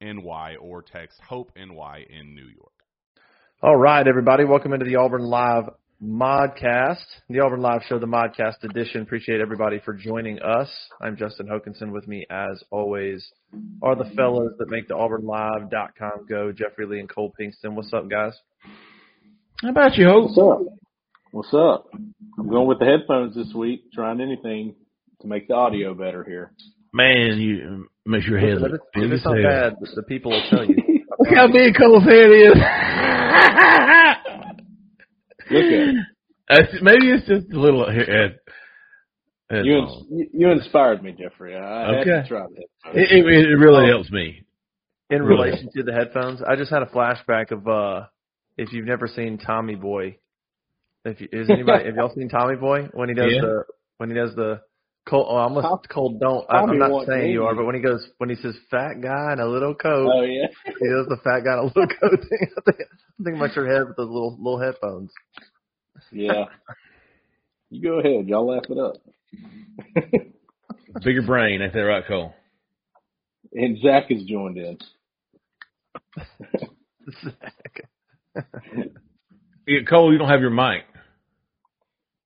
NY or text Hope NY in New York. All right, everybody, welcome into the Auburn Live Modcast, the Auburn Live Show, the Modcast edition. Appreciate everybody for joining us. I'm Justin Hokanson. With me, as always, are the fellows that make the AuburnLive.com go, Jeffrey Lee and Cole Pinkston. What's up, guys? How about you, Hope? What's up? What's up? I'm going with the headphones this week, trying anything to make the audio better here. Man, you makes your head look If it's, if it's not bad, the people will tell you. Look how big Cole's head is. Look at it. Maybe it's just a little head. head you. ins- You inspired me, Jeffrey. I had Okay. to try that. It, it, it really helps me. In relation to the headphones, I just had a flashback of uh if you've never seen Tommy Boy. If you, is anybody have y'all seen Tommy Boy when he does Yeah. the when he does the cold? Oh, I'm Tom- cold. Don't. I, I'm not wants saying you are, but when he goes when he says fat guy in a little coat, Oh yeah. he does the fat guy in a little coat thing. I think, I'm thinking about your head with those little little headphones. Yeah. You go ahead. Y'all laugh it up. Bigger brain, ain't that right, Cole? and Zach has joined in. Yeah, Cole, you don't have your mic.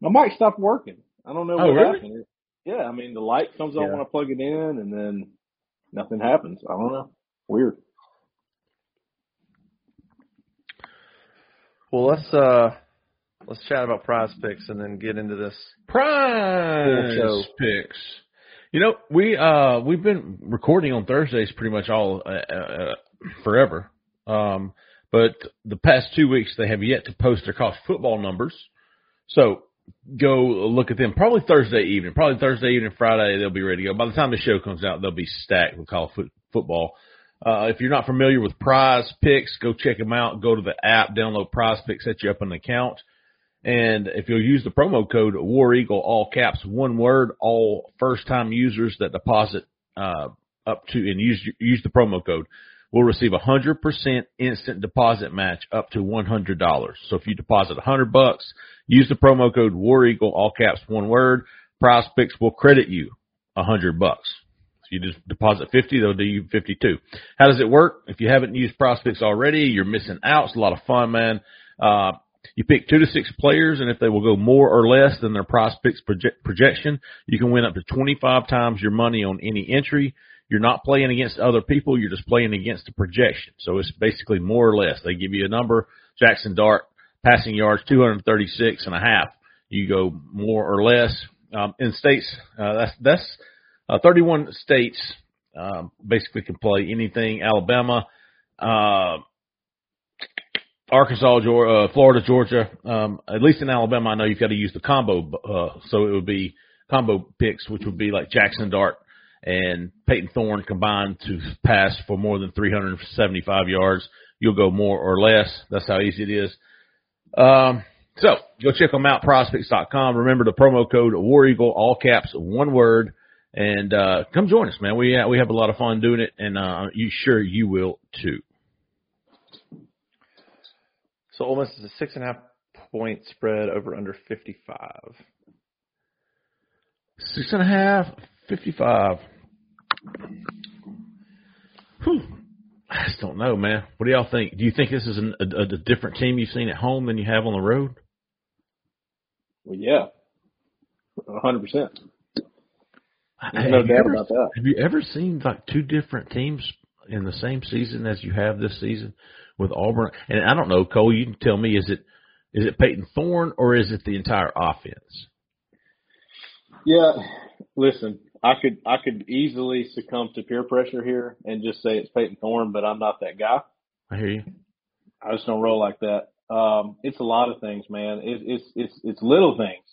My mic stopped working. I don't know Oh, what really? happened. Yeah, I mean the light comes on Yeah. when I plug it in, and then nothing happens. I don't know. Weird. Well, let's uh let's chat about prize picks and then get into this. Prize Cool show. picks. You know, we uh we've been recording on Thursdays pretty much all uh, uh, forever. Um, but the past two weeks they have yet to post their college football numbers. So go look at them. Probably Thursday evening. Probably Thursday evening, Friday they'll be ready to go. By the time the show comes out, they'll be stacked with college foot, football. Uh, if you're not familiar with Prize Picks, go check them out. Go to the app, download Prize Picks, set you up an account. And if you'll use the promo code War Eagle, all caps, one word, all first time users that deposit uh, up to and use use the promo code will receive a hundred percent instant deposit match up to one hundred dollars. So if you deposit a hundred bucks, use the promo code War Eagle, all caps, one word. Prize Picks will credit you a hundred bucks. If you just deposit fifty, they'll do you fifty two. How does it work? If you haven't used Prize Picks already, you're missing out. It's a lot of fun, man. Uh, you pick two to six players, and if they will go more or less than their Prize Picks project, projection, you can win up to 25 times your money on any entry. You're not playing against other people. You're just playing against the projection. So it's basically more or less. They give you a number. Jaxson Dart, passing yards, 236 and a half. You go more or less. Um, in states, uh, that's, that's, uh, 31 states Um, basically, can play anything. Alabama, uh, Arkansas, Georgia, uh, Florida, Georgia. Um, at least in Alabama, I know you've got to use the combo. Uh, so it would be combo picks, which would be like Jaxson Dart and Peyton Thorne combined to pass for more than 375 yards. You'll go more or less. That's how easy it is. Um, so go check them out, prizepicks.com. Remember the promo code War Eagle, all caps, one word, and uh, come join us, man. We uh, we have a lot of fun doing it, and uh, you sure you will too. So Ole Miss is a six and a half point spread over under 55. Six and a half, 55. Whew. I just don't know, man. What do y'all think? Do you think this is an, a, a different team you've seen at home than you have on the road? Well, yeah, hundred percent. Have no doubt ever- about that. Have you ever seen like two different teams in the same season as you have this season with Auburn? And I don't know, Cole. You can tell me is it is it Peyton Thorne or is it the entire offense? Yeah, listen, I could I could easily succumb to peer pressure here and just say it's Peyton Thorne, but I'm not that guy. I hear you. I just don't roll like that. Um, it's a lot of things, man. It, it's it's it's little things.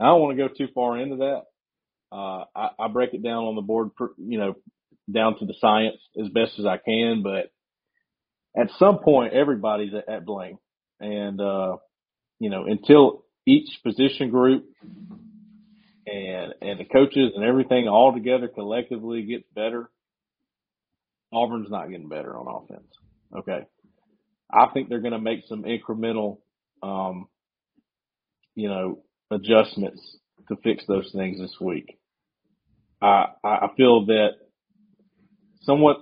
I don't want to go too far into that. Uh, I, I break it down on the board, per, you know, down to the science as best as I can. But at some point, everybody's at, at blame, and uh, you know, until each position group and and the coaches and everything all together collectively gets better, Auburn's not getting better on offense. Okay. I think they're going to make some incremental, um, you know, adjustments to fix those things this week. I I feel that somewhat.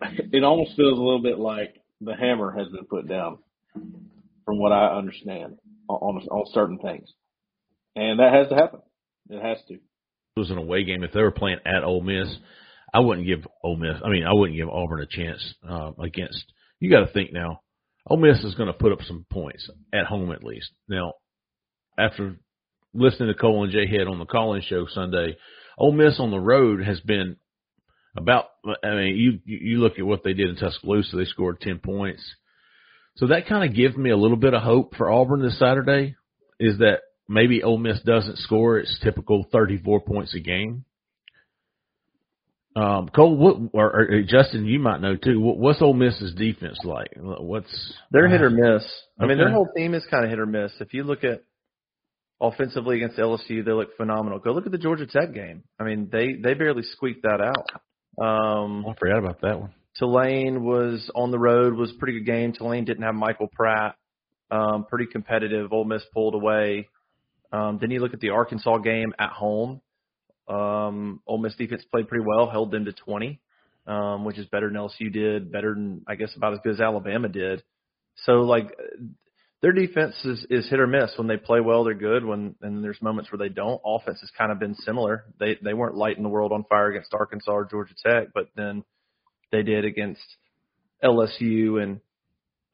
It almost feels a little bit like the hammer has been put down, from what I understand on on certain things, and that has to happen. It has to. it was an away game, if they were playing at Ole Miss, I wouldn't give Ole Miss. I mean, I wouldn't give Auburn a chance uh, against. You got to think now. Ole Miss is going to put up some points at home, at least. Now, after listening to Cole and Jay Head on the call-in show Sunday, Ole Miss on the road has been about. I mean, you you look at what they did in Tuscaloosa; they scored ten points. So that kind of gives me a little bit of hope for Auburn this Saturday. Is that maybe Ole Miss doesn't score its typical 34 points a game. Um, Cole, what, or, or Justin, you might know too. What, what's Ole Miss's defense like? What's They're hit or miss. I mean, their whole team is kind of hit or miss. If you look at offensively against LSU, they look phenomenal. Go look at the Georgia Tech game. I mean, they they barely squeaked that out. Um, I forgot about that one. Tulane was on the road, was a pretty good game. Tulane didn't have Michael Pratt. Um, pretty competitive. Ole Miss pulled away. Um, then you look at the Arkansas game at home. Um, Ole Miss defense played pretty well, held them to 20, um, which is better than LSU did, better than I guess about as good as Alabama did. So like their defense is, is hit or miss. When they play well, they're good. When and there's moments where they don't. Offense has kind of been similar. They they weren't lighting the world on fire against Arkansas or Georgia Tech, but then they did against LSU and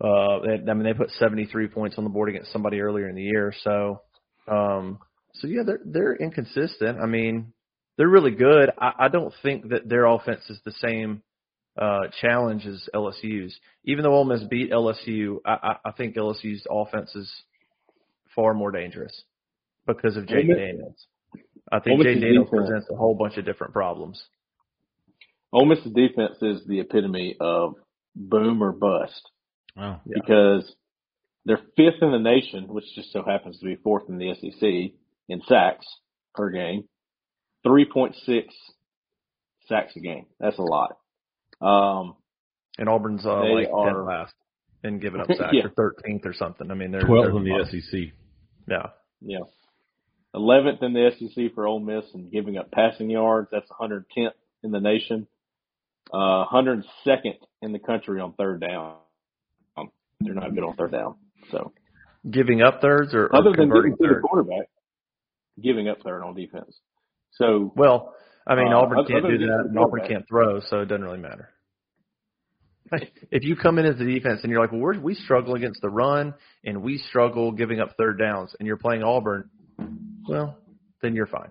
uh they, I mean they put 73 points on the board against somebody earlier in the year. So um so yeah, they're they're inconsistent. I mean, they're really good. I, I don't think that their offense is the same uh challenge as LSU's. Even though Ole Miss beat LSU, I, I, I think LSU's offense is far more dangerous because of Jayden Daniels. I think Ole Jayden Daniels defense- presents a whole bunch of different problems. Ole Miss's defense is the epitome of boom or bust. Oh, Yeah. because they're fifth in the nation, which just so happens to be fourth in the SEC in sacks per game. 3.6 sacks a game. That's a lot. Um, And Auburn's uh, They like are- dead last in giving up sacks Yeah. or 13th or something. I mean, they're 12 they're in the bottom. SEC. Yeah. yeah. 11th in the SEC for Ole Miss and giving up passing yards. That's 110th in the nation. Uh, 102nd in the country on third down. Um, they're not good on third down. So Giving up thirds or, or other than converting giving to the quarterback, giving up third on defense. So Well, I mean, Uh, Auburn other- can't do that, the and Auburn can't throw, so it doesn't really matter. If you come in as the defense and you're like, well, we're, we struggle against the run and we struggle giving up third downs, and you're playing Auburn, well, then you're fine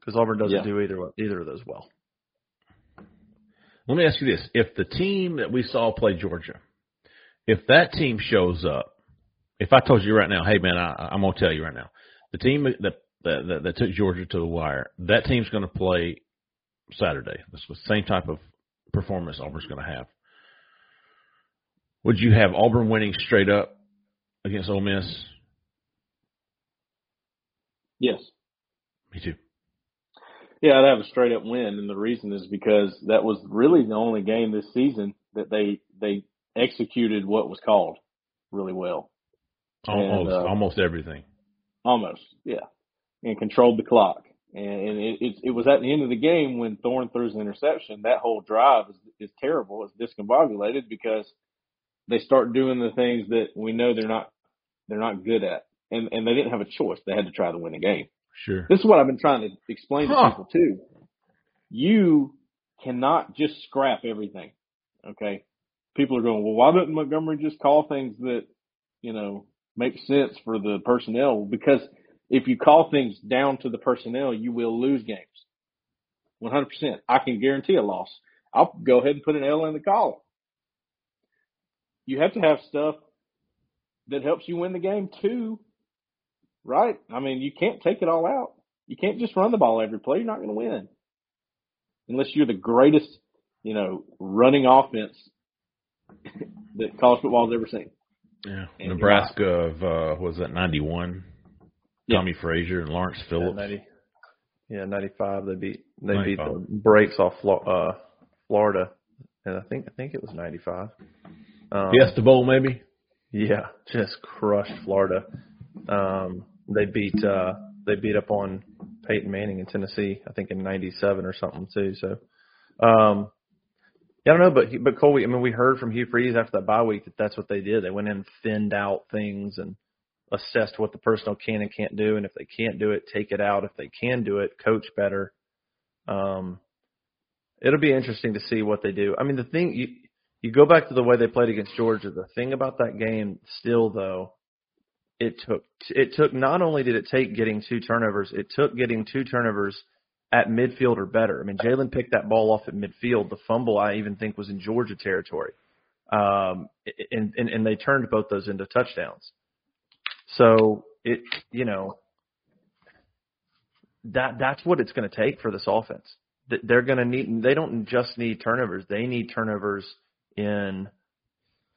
because Auburn doesn't Yeah. do either either of those well. Let me ask you this: If the team that we saw play Georgia, if that team shows up, if I told you right now, hey man, I, I'm gonna tell you right now, the team that that, that, that took Georgia to the wire, that team's going to play Saturday. That's the same type of performance Auburn's going to have. Would you have Auburn winning straight up against Ole Miss? Yes. Me too. Yeah, I'd have a straight up win, and the reason is because that was really the only game this season that they they executed what was called really well. Almost, And, uh, almost everything. Almost, yeah, and controlled the clock. And, and it, it, it was at the end of the game when Thorne throws an interception. That whole drive is, is terrible. It's discombobulated because they start doing the things that we know they're not they're not good at, and and they didn't have a choice. They had to try to win the game. Sure. This is what I've been trying to explain to people too. You cannot just scrap everything. Okay. People are going, well, why didn't Montgomery just call things that, you know, make sense for the personnel? Because if you call things down to the personnel, you will lose games. 100%. I can guarantee a loss. I'll go ahead and put an L in the column. You have to have stuff that helps you win the game too right? I mean, you can't take it all out. You can't just run the ball every play. You're not going to win unless you're the greatest, you know, running offense that college football's ever seen. Yeah. And Nebraska of uh was that ninety one? Yeah. Tommie Frazier and Lawrence Yeah, Phillips. 90, yeah, 95. They beat they beat the breaks off uh, Florida, and I think I think it was 95. Um, Fiesta Bowl maybe? Yeah, just crushed Florida. Um, they beat uh, they beat up on Peyton Manning in Tennessee, I think in '97 or something too. So, um, yeah, I don't know, but but Cole, I mean, we heard from Hugh Freeze after that bye week that that's what they did. They went in thinned out things and assessed what the personnel can and can't do, and if they can't do it, take it out. If they can do it, coach better. Um, it'll be interesting to see what they do. I mean, the thing you you go back to the way they played against Georgia. The thing about that game, still though, it took it took not only did it take getting two turnovers, it took getting two turnovers at midfield or better. I mean, Jalen picked that ball off at midfield. The fumble, I even think, was in Georgia territory, um, and, and and they turned both those into touchdowns. So it, you know, that that's what it's going to take for this offense. They're going to need. They don't just need turnovers. They need turnovers in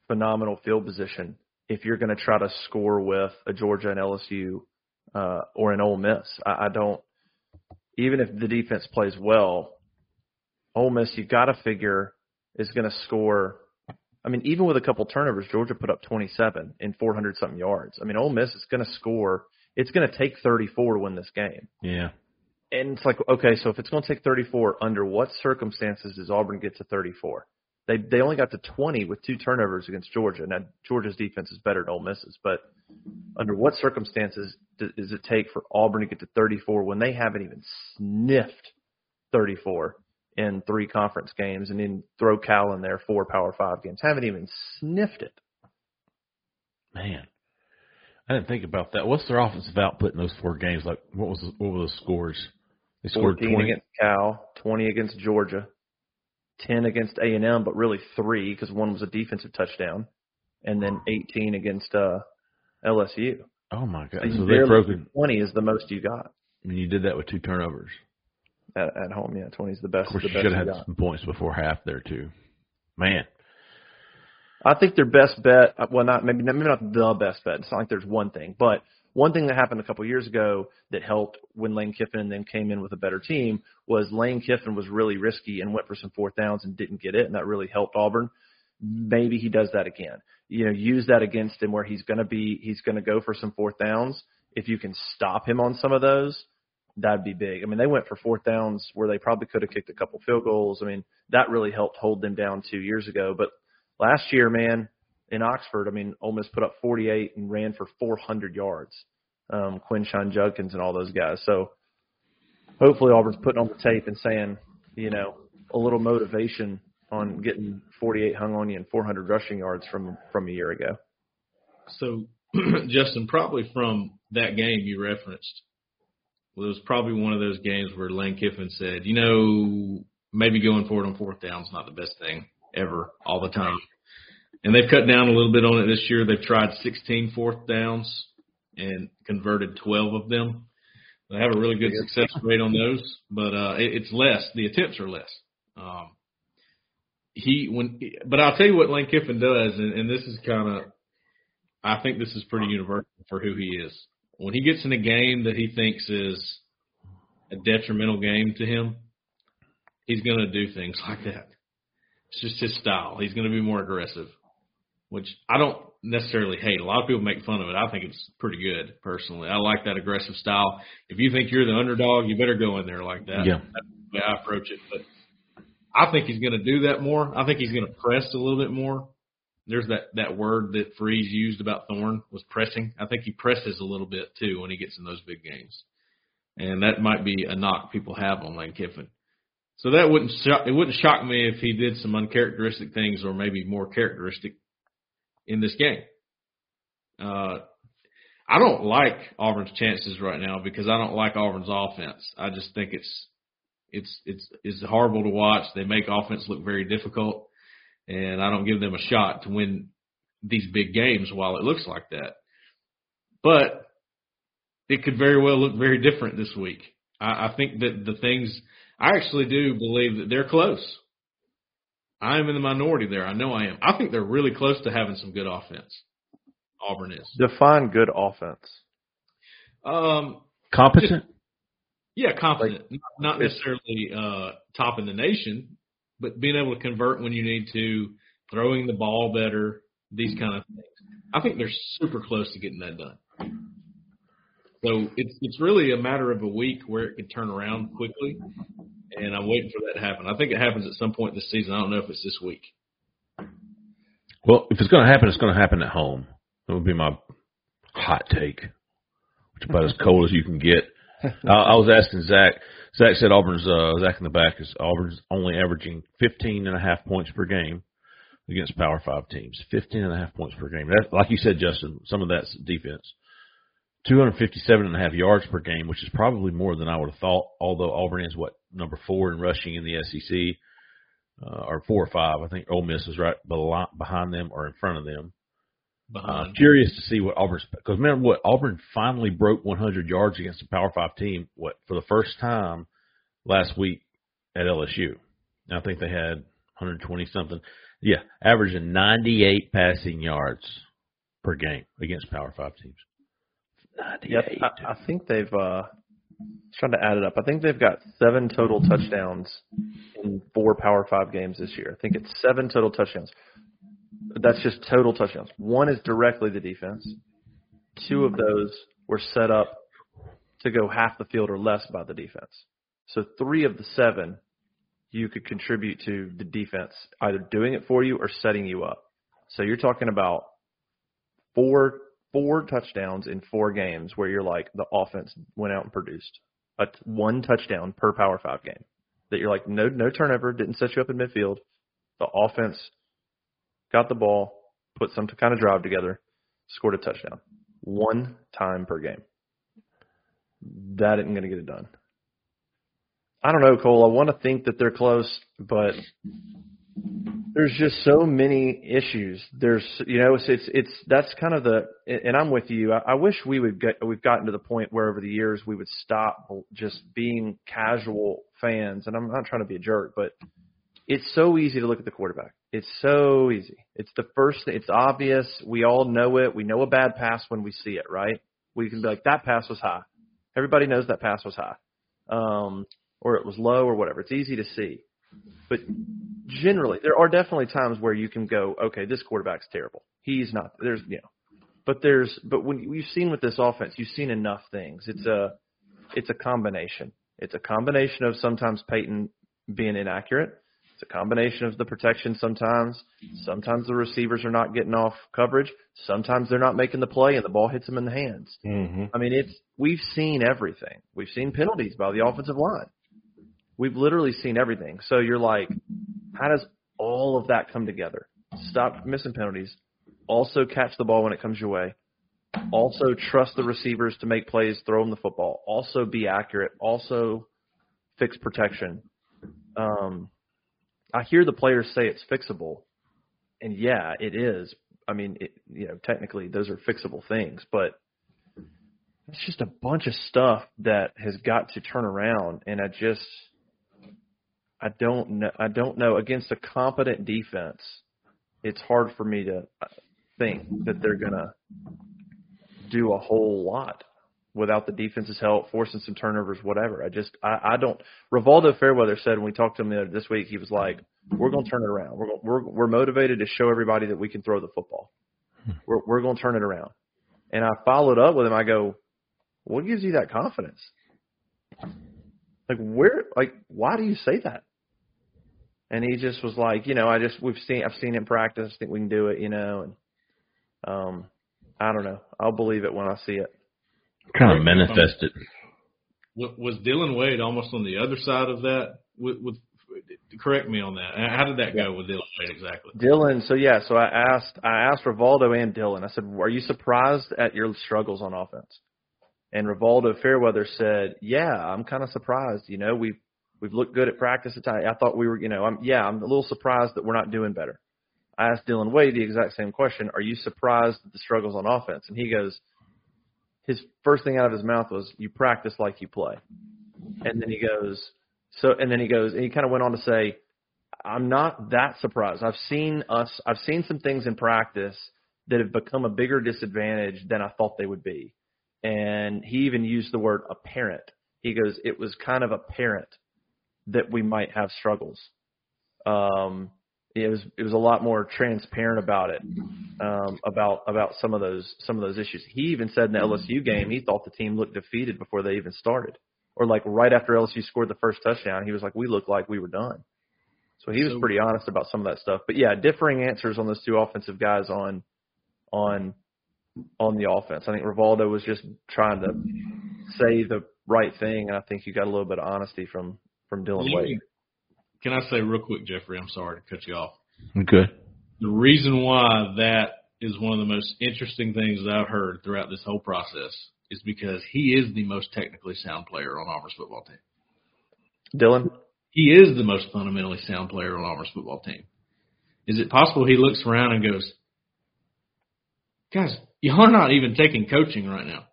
phenomenal field position if you're going to try to score with a Georgia and LSU uh, or an Ole Miss. I, I don't. Even if the defense plays well, Ole Miss you got to figure is going to score. I mean, even with a couple turnovers, Georgia put up 27 in 400 something yards. I mean, Ole Miss is going to score. It's going to take 34 to win this game. Yeah. And it's like, okay, so if it's going to take 34, under what circumstances does Auburn get to 34? They they only got to 20 with two turnovers against Georgia. Now Georgia's defense is better than Ole Miss's, but under what circumstances does, does it take for Auburn to get to 34 when they haven't even sniffed 34 in three conference games, and then throw Cal in there four Power Five games? Haven't even sniffed it. Man. I didn't think about that. What's their offensive output in those four games? Like what was what were the scores? They scored twenty against Cal, 20 against Georgia, 10 against A&M, but really three because one was a defensive touchdown, and then 18 against uh, LSU. Oh my god. So So they broke 20 is the most you got I mean you did that with two turnovers. at, at home. Yeah, 20 is the best. Of course you should have had got. some points before half there too. Man. I think their best bet, uh, well, not maybe maybe not the best bet. It's not like there's one thing, but one thing that happened a couple years ago that helped when Lane Kiffin then came in with a better team was Lane Kiffin was really risky and went for some fourth downs and didn't get it, and that really helped Auburn. Maybe he does that again. You know, use that against him where he's going to be he's going to go for some fourth downs. If you can stop him on some of those, that'd be big. I mean, they went for fourth downs where they probably could have kicked a couple field goals. I mean, that really helped hold them down two years ago. But last year, man, in Oxford, I mean, Ole Miss put up 48 and ran for 400 yards. Um, Quinshon Judkins and all those guys. So hopefully Auburn's putting on the tape and saying, you know, a little motivation on getting 48 hung on you and 400 rushing yards from from a year ago. So, Justin, probably from that game you referenced, well, it was probably one of those games where Lane Kiffin said, you know, maybe going for it on fourth down is not the best thing ever all the time. And they've cut down a little bit on it this year. They've tried 16 fourth downs and converted 12 of them. They have a really good success rate on those, but uh, it, it's less. The attempts are less. Um, he when, but I'll tell you what Lane Kiffin does, and, and this is kind of, I think this is pretty universal for who he is. When he gets in a game that he thinks is a detrimental game to him, he's going to do things like that. It's just his style. He's going to be more aggressive, which I don't necessarily hate. A lot of people make fun of it. I think it's pretty good personally. I like that aggressive style. If you think you're the underdog, you better go in there like that. Yeah. That's the way I approach it. But I think he's going to do that more. I think he's going to press a little bit more. There's that that word that Freeze used about Thorne was pressing. I think he presses a little bit too when he gets in those big games, and that might be a knock people have on Lane Kiffin. So that wouldn't shock, it wouldn't shock me if he did some uncharacteristic things or maybe more characteristic in this game. Uh, I don't like Auburn's chances right now because I don't like Auburn's offense. I just think it's it's it's it's horrible to watch. They make offense look very difficult, and I don't give them a shot to win these big games while it looks like that. But it could very well look very different this week. I, I think that the things I actually do believe that they're close. I am in the minority there. I know I am. I think they're really close to having some good offense. Auburn is. Define good offense. Um, Competent. yeah, confident. Not- not necessarily uh, top in the nation, but being able to convert when you need to, throwing the ball better, these kind of things. I think they're super close to getting that done. So it's it's really a matter of a week where it could turn around quickly, and I'm waiting for that to happen. I think it happens at some point this season. I don't know if it's this week. Well, if it's going to happen, it's going to happen at home. That would be my hot take, which about as cold as you can get. I, I was asking Zach. Zach said Auburn's uh, Zach in the back is Auburn's only averaging 15 and a half points per game against Power Five teams. 15 and a half points per game. That, like you said, Justin, some of that's defense. 257 and a half yards per game, which is probably more than I would have thought. Although Auburn is what number four in rushing in the SEC, uh, or four or five. I think Ole Miss is right behind them or in front of them. Uh, curious to see what Auburn's because remember what Auburn finally broke 100 yards against a Power Five team. What for the first time last week at LSU. I think they had 120 something. Yeah, averaging 98 passing yards per game against Power Five teams. 98. Yep. I, I think they've uh trying to add it up. I think they've got seven total touchdowns in four Power Five games this year. I think it's seven total touchdowns. That's just total touchdowns. One is directly the defense. Two of those were set up to go half the field or less by the defense. So three of the seven you could contribute to the defense either doing it for you or setting you up. So you're talking about four four touchdowns in four games where you're like the offense went out and produced a t- one touchdown per Power Five game. That you're like no no turnover, didn't set you up in midfield. The offense got the ball, put some kind of drive together, scored a touchdown. One time per game. That isn't going to get it done. I don't know, Cole. I want to think that they're close, but there's just so many issues. There's, you know, it's it's, it's that's kind of the, and I'm with you. I, I wish we would get, we've gotten to the point where over the years we would stop just being casual fans. And I'm not trying to be a jerk, but it's so easy to look at the quarterback. It's so easy. It's the first. It's obvious. We all know it. We know a bad pass when we see it, right? We can be like, that pass was high. Everybody knows that pass was high, um, or it was low, or whatever. It's easy to see. But generally, there are definitely times where you can go, okay, this quarterback's terrible. He's not. There's, you know, but there's, but when you've seen with this offense, you've seen enough things. It's a, it's a combination. It's a combination of sometimes Peyton being inaccurate. It's a combination of the protection sometimes. Sometimes the receivers are not getting off coverage. Sometimes they're not making the play and the ball hits them in the hands. Mm-hmm. I mean, it's we've seen everything. We've seen penalties by the offensive line. We've literally seen everything. So you're like, how does all of that come together? Stop missing penalties. Also catch the ball when it comes your way. Also trust the receivers to make plays, throw them the football. Also be accurate. Also fix protection. um, I hear the players say it's fixable, and yeah, it is. I mean, it, you know, technically those are fixable things, but it's just a bunch of stuff that has got to turn around, and I just, I don't know, I don't know against a competent defense. It's hard for me to think that they're gonna do a whole lot without the defense's help, forcing some turnovers, whatever. I just, I, I don't. Rivaldo Fairweather said when we talked to him the other, this week, he was like, "We're going to turn it around. We're, gonna, we're we're motivated to show everybody that we can throw the football. Hmm. We're we're going to turn it around." And I followed up with him. I go, "What gives you that confidence? Like where? Like why do you say that?" And he just was like, "You know, I just we've seen I've seen it in practice. I think we can do it. You know." And um, I don't know. I'll believe it when I see it. Kind of manifested. Was was Dillon Wade almost on the other side of that? With, with correct me on that. How did that go with Dillon Wade exactly? Dillon, so yeah, so I asked I asked Rivaldo and Dillon. I said, "Are you surprised at your struggles on offense?" And Rivaldo Fairweather said, "Yeah, I'm kind of surprised. You know, we've we've looked good at practice at. I thought we were, you know, I'm yeah, I'm a little surprised that we're not doing better." I asked Dillon Wade the exact same question. Are you surprised at the struggles on offense? And he goes, his first thing out of his mouth was, "You practice like you play." And then he goes, so, and then he goes, and he kind of went on to say, "I'm not that surprised. I've seen us. I've seen some things in practice that have become a bigger disadvantage than I thought they would be." And he even used the word apparent. He goes, "It was kind of apparent that we might have struggles." Um, it was it was a lot more transparent about it, um, about about some of those some of those issues. He even said in the LSU game he thought the team looked defeated before they even started, or like right after LSU scored the first touchdown, he was like, "We looked like we were done." So he was pretty honest about some of that stuff. But yeah, differing answers on those two offensive guys on on on the offense. I think Rivaldo was just trying to say the right thing, and I think you got a little bit of honesty from from Dillon Wade. Can I say real quick, Jeffrey? I'm sorry to cut you off. Good. The reason why that is one of the most interesting things that I've heard throughout this whole process is because he is the most technically sound player on Auburn's football team. Dillon, He is the most fundamentally sound player on Auburn's football team. Is it possible he looks around and goes, guys, are not even taking coaching right now.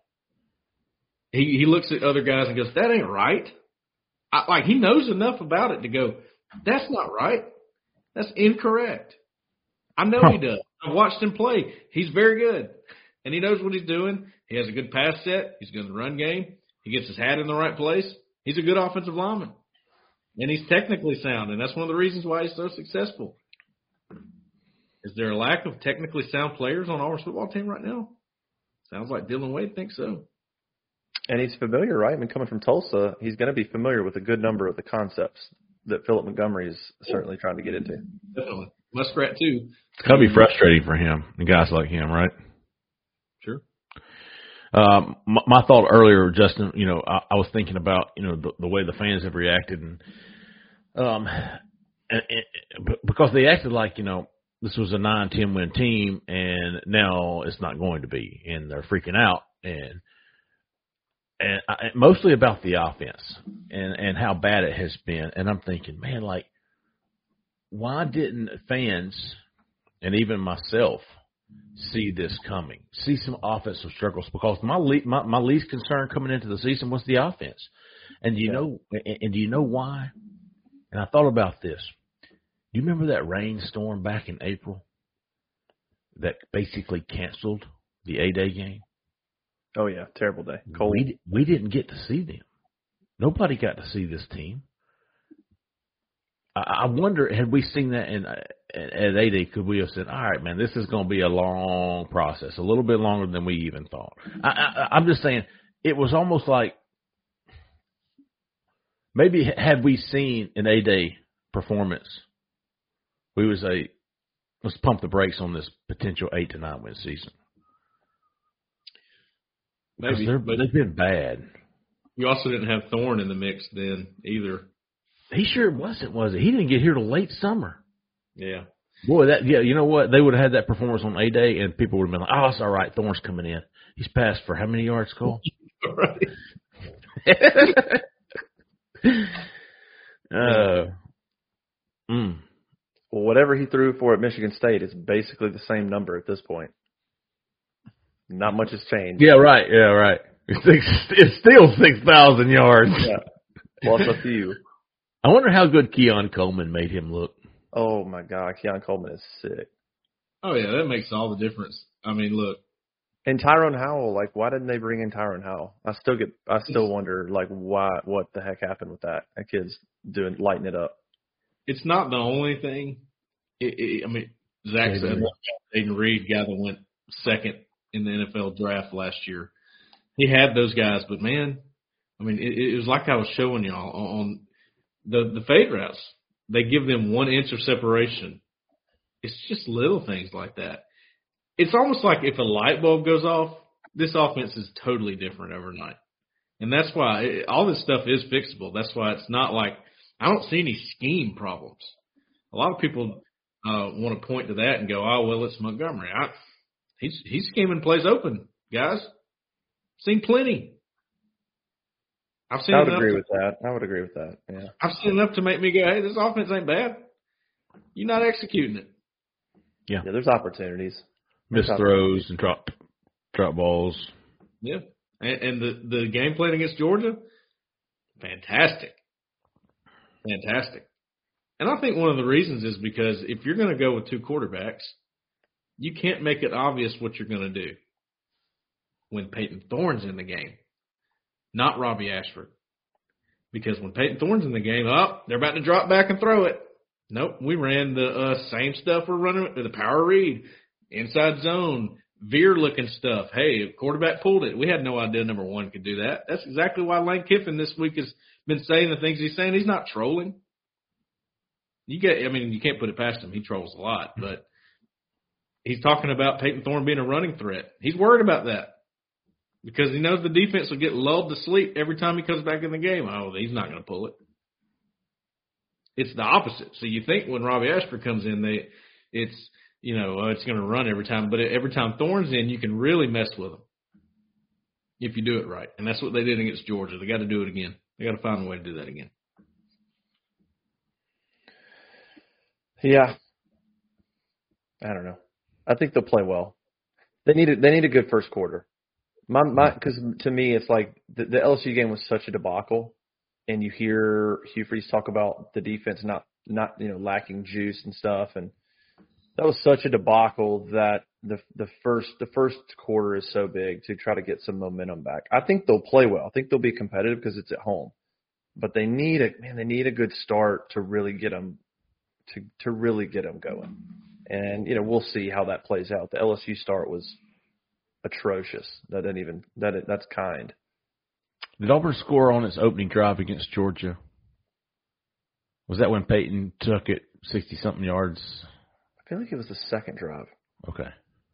He he looks at other guys and goes, that ain't right. I, like he knows enough about it to go, that's not right. That's incorrect. I know he does. I've watched him play. He's very good. And he knows what he's doing. He has a good pass set. He's good in the run game. He gets his hat in the right place. He's a good offensive lineman. And he's technically sound, and that's one of the reasons why he's so successful. Is there a lack of technically sound players on Auburn's football team right now? Sounds like Dillon Wade thinks so. And he's familiar, right? I mean, coming from Tulsa, he's going to be familiar with a good number of the concepts that Philip Montgomery is certainly trying to get into. Definitely. Muskrat too. It's gotta be frustrating for him and guys like him, right? Sure. Um, my, my thought earlier, Justin, you know, I, I was thinking about you know the, the way the fans have reacted, and um, and, and, because they acted like you know this was a nine ten win team, and now it's not going to be, and they're freaking out, and and I, and mostly about the offense and and how bad it has been, and I'm thinking, man, like why didn't fans and even myself see this coming, see some offensive struggles because my le- my, my least concern coming into the season was the offense, and do you Yeah. know and, and do you know why? And I thought about this. Do you remember that rainstorm back in April that basically canceled the A Day game? Oh yeah, terrible day. Cold. We we didn't get to see them. Nobody got to see this team. I, I wonder had we seen that in uh, at at A Day, could we have said, "All right, man, this is going to be a long process, a little bit longer than we even thought." I, I, I'm just saying, it was almost like maybe had we seen an A Day performance, we would say, "Let's pump the brakes on this potential eight to nine win season. Maybe, but they've been bad. you also didn't have Thorne in the mix then either. He sure wasn't, was it? He didn't get here till late summer. Yeah. Boy, that yeah, you know what? They would have had that performance on A Day, and people would have been like, "Oh, it's all right. Thorne's coming in. He's passed for how many yards, Cole?" right. uh, Mm. Well, whatever he threw for at Michigan State is basically the same number at this point. Not much has changed. Yeah, right. Yeah, right. It's, it's still six thousand yards. Yeah. Plus a few. I wonder how good Keon Coleman made him look. Oh my God, Keon Coleman is sick. Oh yeah, that makes all the difference. I mean, look, And Tyrone Howell, like, why didn't they bring in Tyrone Howell? I still get, I still wonder, like, why, what the heck happened with that? That kid's doing, lighting it up. It's not the only thing. It, it, I mean, Zach Aiden said Jayden Reed, guy that went second in the NFL draft last year. He had those guys, but man, I mean, it, it was like I was showing y'all on the the fade routes. They give them one inch of separation. It's just little things like that. It's almost like if a light bulb goes off, this offense is totally different overnight. And that's why it, all this stuff is fixable. That's why it's not like I don't see any scheme problems. A lot of people uh, want to point to that and go, "Oh, well, it's Montgomery." I, he's he's scheming plays open, guys. Seen plenty. I've seen I would agree to- with that. I would agree with that. Yeah. I've seen enough to make me go, "Hey, this offense ain't bad. You're not executing it." Yeah, there's opportunities. Missed Okay. throws and drop drop balls. Yeah, and, and the the game plan against Georgia, fantastic, fantastic. And I think one of the reasons is because if you're going to go with two quarterbacks, you can't make it obvious what you're going to do when Peyton Thorne's in the game, not Robbie Ashford. Because when Peyton Thorne's in the game, oh, they're about to drop back and throw it. Nope, we ran the uh, same stuff we're running the power read, inside zone, veer looking stuff. Hey, quarterback pulled it. We had no idea number one could do that. That's exactly why Lane Kiffin this week has been saying the things he's saying. He's not trolling. You get, I mean, you can't put it past him. He trolls a lot, but he's talking about Peyton Thorne being a running threat. He's worried about that because he knows the defense will get lulled to sleep every time he comes back in the game. Oh, he's not going to pull it. It's the opposite. So you think when Robbie Ashford comes in, they, it's you know uh, it's going to run every time, but every time Thorne's in, you can really mess with them if you do it right. And that's what they did against Georgia. They got to do it again. They got to find a way to do that again. Yeah. I don't know. I think they'll play well. They need a, they need a good first quarter. My my because to me it's like the, the LSU game was such a debacle, and you hear Hugh Freeze talk about the defense not not you know lacking juice and stuff, and that was such a debacle that the the first the first quarter is so big to try to get some momentum back. I think they'll play well. I think they'll be competitive because it's at home, but they need a man. They need a good start to really get them to to really get them going. And you know we'll see how that plays out. The LSU start was atrocious. That didn't even that that's kind. Did Auburn score on its opening drive against Georgia? Was that when Peyton took it sixty something yards? I feel like it was the second drive Okay.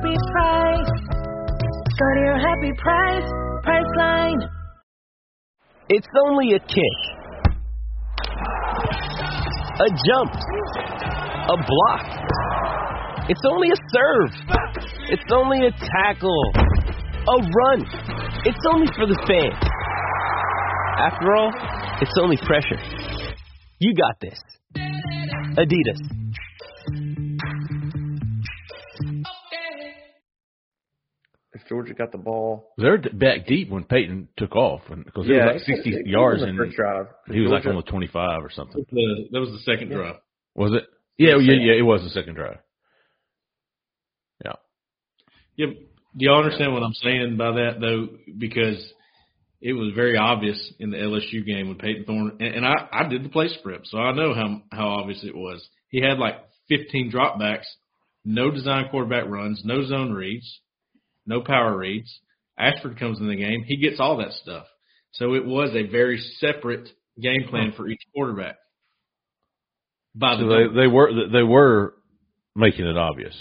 happy price. Your happy price, Priceline. It's only a kick, a jump, a block. It's only a serve. It's only a tackle, a run. It's only for the fans. After all, it's only pressure. You got this. Adidas. If Georgia got the ball. They're back deep when Peyton took off, because it yeah, was like sixty it- it yards, was and the first drive. he was like Georgia- on the twenty-five or something. The, that was the second drive. Was it? Yeah, yeah, yeah. It was the second drive. Yeah. Yeah, do y'all understand what I'm saying by that though? Because it was very obvious in the LSU game with Peyton Thorne, and, and I I did the play script, so I know how how obvious it was. He had like 15 dropbacks, no design quarterback runs, no zone reads, no power reads. Ashford comes in the game, he gets all that stuff. So it was a very separate game plan for each quarterback. by the So they, numbers. they were they were making it obvious.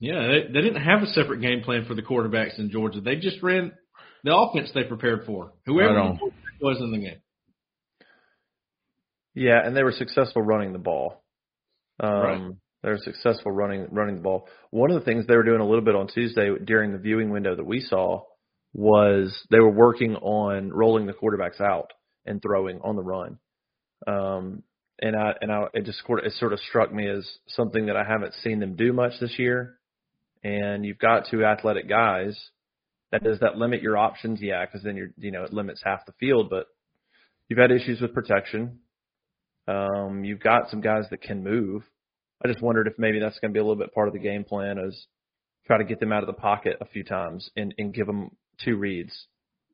Yeah, they, they didn't have a separate game plan for the quarterbacks in Georgia. They just ran the offense they prepared for. Whoever Right the was in the game. Yeah, and they were successful running the ball. Um, Right. They were successful running running the ball. One of the things they were doing a little bit on Tuesday during the viewing window that we saw was they were working on rolling the quarterbacks out and throwing on the run. Um, and I and I it just it sort of struck me as something that I haven't seen them do much this year. And you've got two athletic guys. That does that limit your options? Yeah, because then you're you know it limits half the field. But you've had issues with protection. Um, you've got some guys that can move. I just wondered if maybe that's going to be a little bit part of the game plan is try to get them out of the pocket a few times and, and give them two reads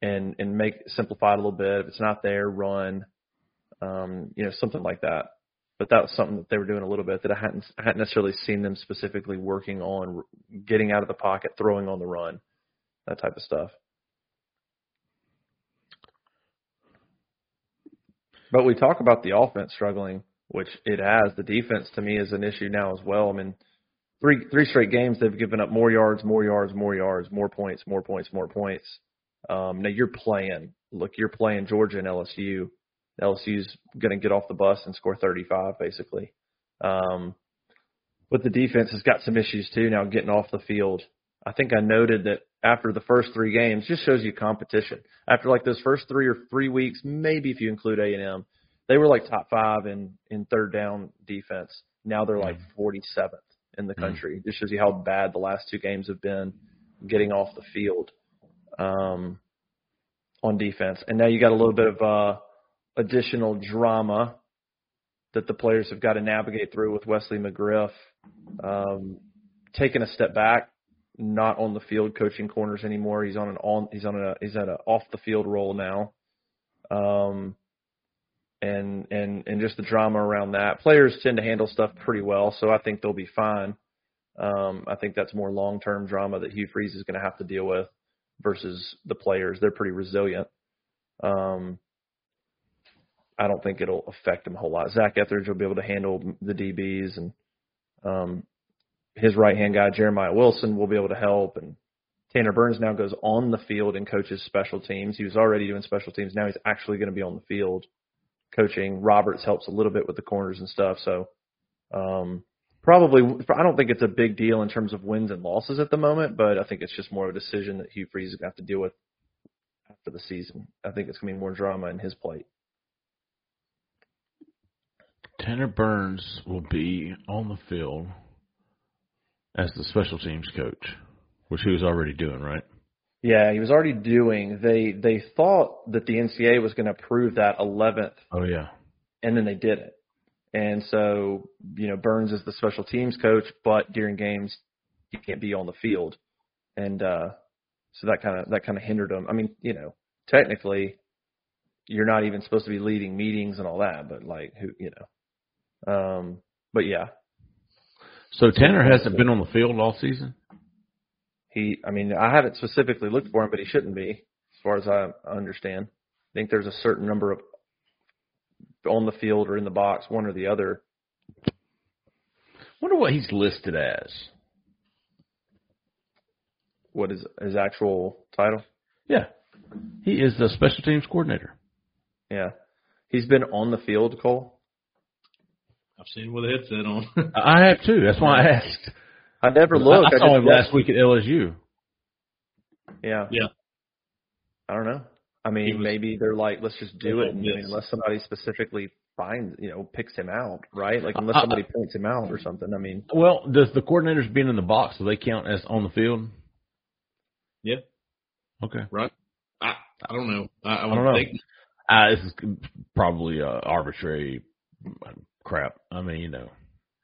and, and make simplify it a little bit. If it's not there, run, um, you know, something like that. But that was something that they were doing a little bit that I hadn't, I hadn't necessarily seen them specifically working on getting out of the pocket, throwing on the run, that type of stuff. But we talk about the offense struggling, which it has. The defense to me is an issue now as well. I mean, three three straight games they've given up more yards, more yards, more yards, more points, more points, more points. Um, now you're playing. Look, you're playing Georgia and LSU. LSU's going to get off the bus and score 35 basically. Um, but the defense has got some issues too now getting off the field. I think I noted that after the first three games, just shows you competition. After like those first three or three weeks, maybe if you include A and M, they were like top five in in third down defense. Now they're like 47th in the country. Just shows you how bad the last two games have been getting off the field um, on defense. And now you got a little bit of uh, additional drama that the players have got to navigate through with Wesley McGriff um, taking a step back, not on the field coaching corners anymore. He's on an on he's on a he's at a off the field role now. Um, and and and just the drama around that. Players tend to handle stuff pretty well, so I think they'll be fine. Um, I think that's more long term drama that Hugh Freeze is going to have to deal with versus the players. They're pretty resilient. Um, I don't think it'll affect them a whole lot. Zac Etheridge will be able to handle the DBs, and um, his right hand guy Jeremiah Wilson will be able to help. And Tanner Burns now goes on the field and coaches special teams. He was already doing special teams. Now he's actually going to be on the field coaching. Roberts helps a little bit with the corners and stuff. So um, probably, I don't think it's a big deal in terms of wins and losses at the moment, but I think it's just more of a decision that Hugh Freeze is going to have to deal with after the season. I think it's going to be more drama in his plate. Tanner Burns will be on the field as the special teams coach, which he was already doing, right? Yeah, he was already doing. They they thought that the NCAA was going to approve that 11th, Oh yeah. and then they didn't. And so, you know, Burns is the special teams coach, but during games he can't be on the field, and uh, so that kind of that kind of hindered him. I mean, you know, technically, you're not even supposed to be leading meetings and all that, but like who, you know, um, but yeah, So Tanner hasn't been on the field all season. He. I mean, I haven't specifically looked for him, but he shouldn't be, as far as I understand. I think there's a certain number of on the field or in the box, one or the other. Wonder what he's listed as. What is his actual title? Yeah, he is the special teams coordinator. Yeah, he's been on the field, Cole. I've seen him with a headset on. I have too. That's why I asked. I never looked. I, I saw just him last week at LSU. Yeah. Yeah. I don't know. I mean, was- maybe they're like, let's just do it, and, I mean, unless somebody specifically finds, you know, picks him out, right? Like unless Uh, somebody points him out or something. I mean, Well, does the coordinators being in the box do they count as on the field? yeah, Okay. right. I I don't know. I, I, I don't know. think Uh, this is probably uh, arbitrary crap. I mean, you know,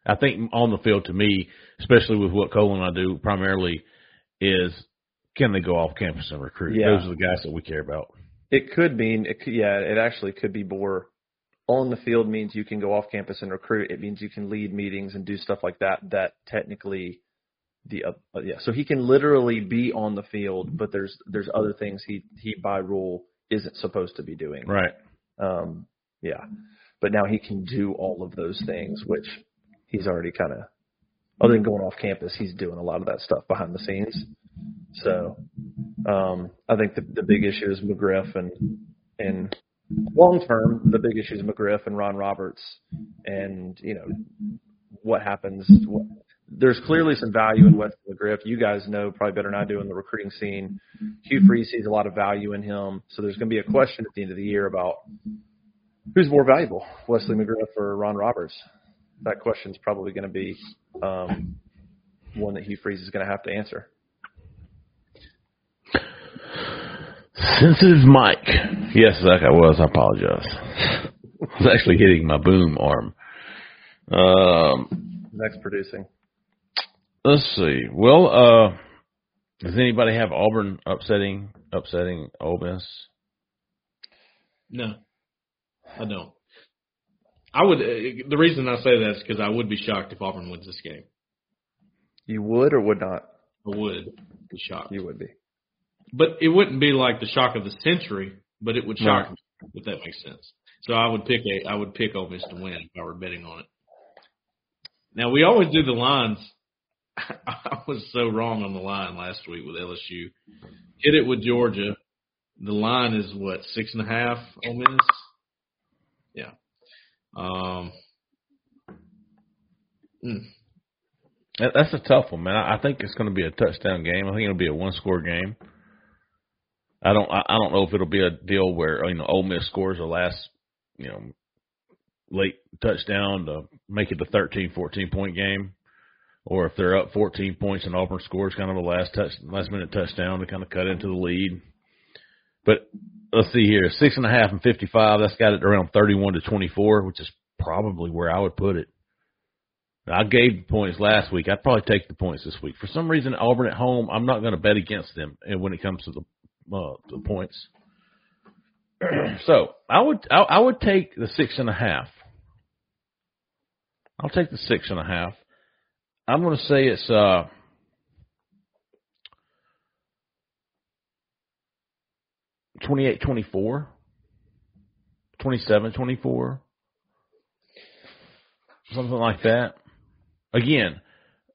I think on the field to me, especially with what Cole and I do primarily, is can they go off campus and recruit? Yeah. Those are the guys that we care about. it could mean, it could, yeah, it actually could be more. On the field means you can go off campus and recruit. It means you can lead meetings and do stuff like that. That technically, the uh, uh, yeah. So he can literally be on the field, but there's there's other things he he by rule isn't supposed to be doing. Right. Um, yeah. but now he can do all of those things, which he's already kind of, other than going off campus, he's doing a lot of that stuff behind the scenes. So um, I think the, the big issue is McGriff and and long term, the big issue is McGriff and Ron Roberts, and you know what happens. What, there's clearly some value in Wes McGriff. You guys know probably better than I do in the recruiting scene. Hugh Freeze sees a lot of value in him, so there's going to be a question at the end of the year about who's more valuable, Wesley McGriff or Ron Roberts. That question's probably going to be um, one that Hugh Freeze is going to have to answer. Sensitive mic. Yes, Zach, I was. I apologize. I was actually hitting my boom arm. Um, Next producing. let's see. Well, uh, does anybody have Auburn upsetting upsetting Ole Miss? No, I don't. I would. Uh, the reason I say that is because I would be shocked if Auburn wins this game. You would or would not? I would be shocked. You would be. But it wouldn't be like the shock of the century, but it would shock me, if that makes sense. So I would pick a I would pick Ole Miss to win if I were betting on it. Now we always do the lines. I was so wrong on the line last week with LSU. Hit it with Georgia. The line is what six and a half Ole Miss. Yeah. Um. mm, That, that's a tough one, man. I, think it's going to be a touchdown game. I think it'll be a one score game. I don't. I, don't know if it'll be a deal where you know Ole Miss scores the last you know late touchdown to make it a 13, 14 point game, or if they're up 14 points and Auburn scores kind of a last touch, last minute touchdown to kind of cut into the lead. But let's see here, six and a half and 55. That's got it around 31 to 24, which is probably where I would put it. I gave the points last week. I'd probably take the points this week. For some reason, Auburn at home, I'm not going to bet against them and when it comes to the uh, the points. so I would I, I would take the six and a half. I'll take the six and a half. I'm going to say it's uh, twenty-eight, twenty-four, twenty-seven, twenty-four, something like that. Again,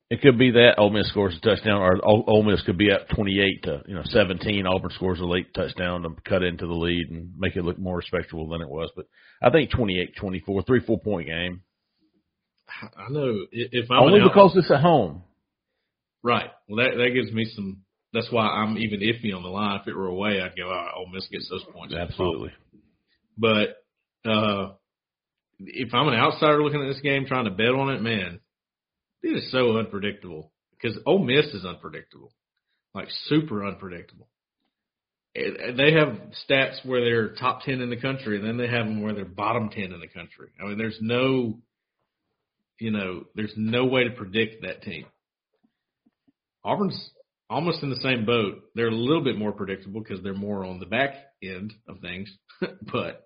it could be that Ole Miss scores a touchdown, or Ole Miss could be up 28 to you know 17. Auburn scores a late touchdown to cut into the lead and make it look more respectable than it was. But I think 28-24, three four point game, I know if I'm only an out- because it's at home. Right. Well, that that gives me some. That's why I'm even iffy on the line. If it were away, I'd go, all right, Ole Miss gets those points. Absolutely. But uh, if I'm an outsider looking at this game, trying to bet on it, man, it is so unpredictable because Ole Miss is unpredictable, like super unpredictable. They have stats where they're top ten in the country, and then they have them where they're bottom ten in the country. I mean, there's no, you know, there's no way to predict that team. Auburn's almost in the same boat. They're a little bit more predictable because they're more on the back end of things, but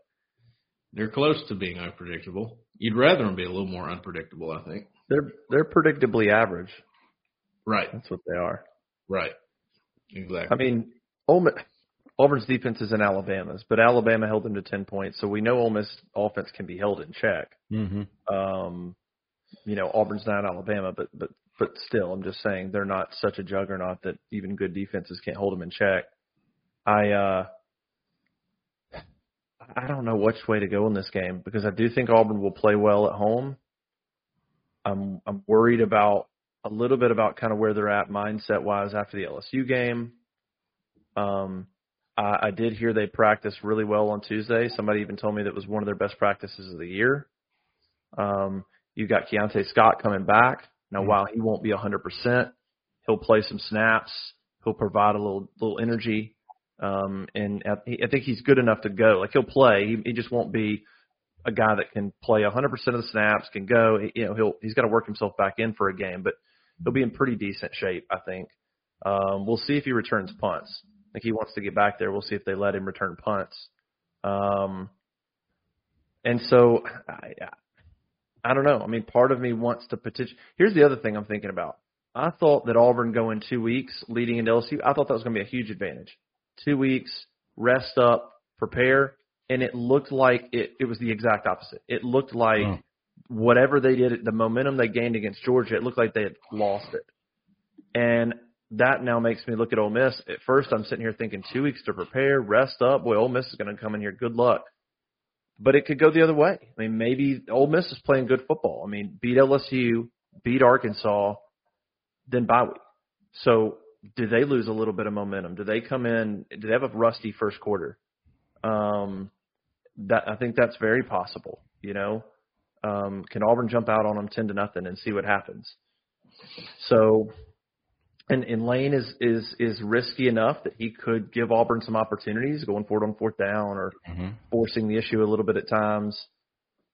they're close to being unpredictable. You'd rather them be a little more unpredictable, I think. They're they're predictably average. Right, That's what they are. right, exactly. I mean, Ole Miss, Auburn's defense is in Alabama's, but Alabama held them to ten points, so we know Ole Miss offense can be held in check. Mm-hmm. Um, you know, Auburn's not Alabama, but but but still, I'm just saying they're not such a juggernaut that even good defenses can't hold them in check. I uh, I don't know which way to go in this game because I do think Auburn will play well at home. I'm I'm worried about a little bit about kind of where they're at mindset wise after the LSU game. Um, I, I did hear they practiced really well on Tuesday. Somebody even told me that was one of their best practices of the year. Um, you got Keionta Scott coming back. Now, while he won't be 100%, he'll play some snaps. He'll provide a little little energy, um, and I, I think he's good enough to go. Like he'll play. He, he just won't be a guy that can play 100% of the snaps. Can go. You know, he'll he's got to work himself back in for a game, but he'll be in pretty decent shape. I think. Um, we'll see if he returns punts. I think he wants to get back there. We'll see if they let him return punts. Um, and so I, I don't know. I mean, part of me wants to petition. Here's the other thing I'm thinking about. I thought that Auburn going two weeks leading into LSU, I thought that was going to be a huge advantage. Two weeks, rest up, prepare. and it looked like it, it was the exact opposite. It looked like Oh. whatever they did, the momentum they gained against Georgia, it looked like they had lost it. And that now makes me look at Ole Miss. At first, I'm sitting here thinking two weeks to prepare, rest up. Boy, Ole Miss is going to come in here. Good luck. But it could go the other way. I mean, maybe Ole Miss is playing good football. I mean, beat LSU, beat Arkansas, then bye week. So do they lose a little bit of momentum? Do they come in? Do they have a rusty first quarter? Um, that I think that's very possible. You know, um, can Auburn jump out on them ten to nothing and see what happens? So, and, and Lane is is is risky enough that he could give Auburn some opportunities going forward on fourth down or Mhm. forcing the issue a little bit at times.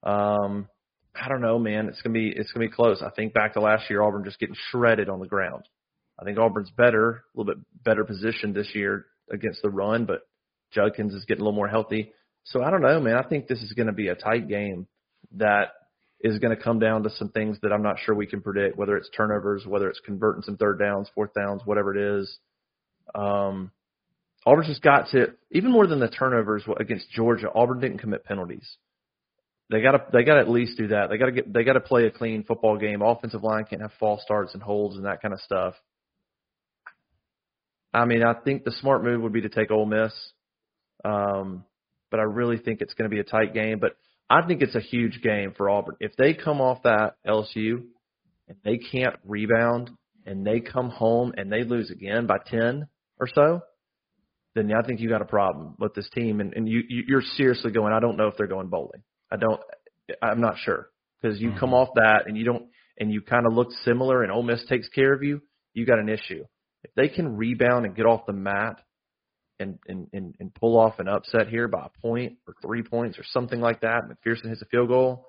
Um, I don't know, man. It's gonna be it's gonna be close. I think back to last year, Auburn just getting shredded on the ground. I think Auburn's better, a little bit better positioned this year against the run, but Judkins is getting a little more healthy. So I don't know, man. I think this is going to be a tight game that is going to come down to some things that I'm not sure we can predict, whether it's turnovers, whether it's converting some third downs, fourth downs, whatever it is. Um, Auburn's just got to, even more than the turnovers against Georgia, Auburn didn't commit penalties. They got to they got to at least do that. They got to get they got to play a clean football game. Offensive line can't have false starts and holds and that kind of stuff. I mean, I think the smart move would be to take Ole Miss, um, but I really think it's going to be a tight game. But I think it's a huge game for Auburn. If they come off that LSU and they can't rebound and they come home and they lose again by ten or so, then I think you got a problem with this team. And, and you, you you're seriously going. I don't know if they're going bowling. I don't. I'm not sure because you come mm-hmm. off that and you don't and you kind of look similar and Ole Miss takes care of you. You got an issue. If they can rebound and get off the mat and, and, and, and pull off an upset here by a point or three points or something like that, McPherson hits a field goal,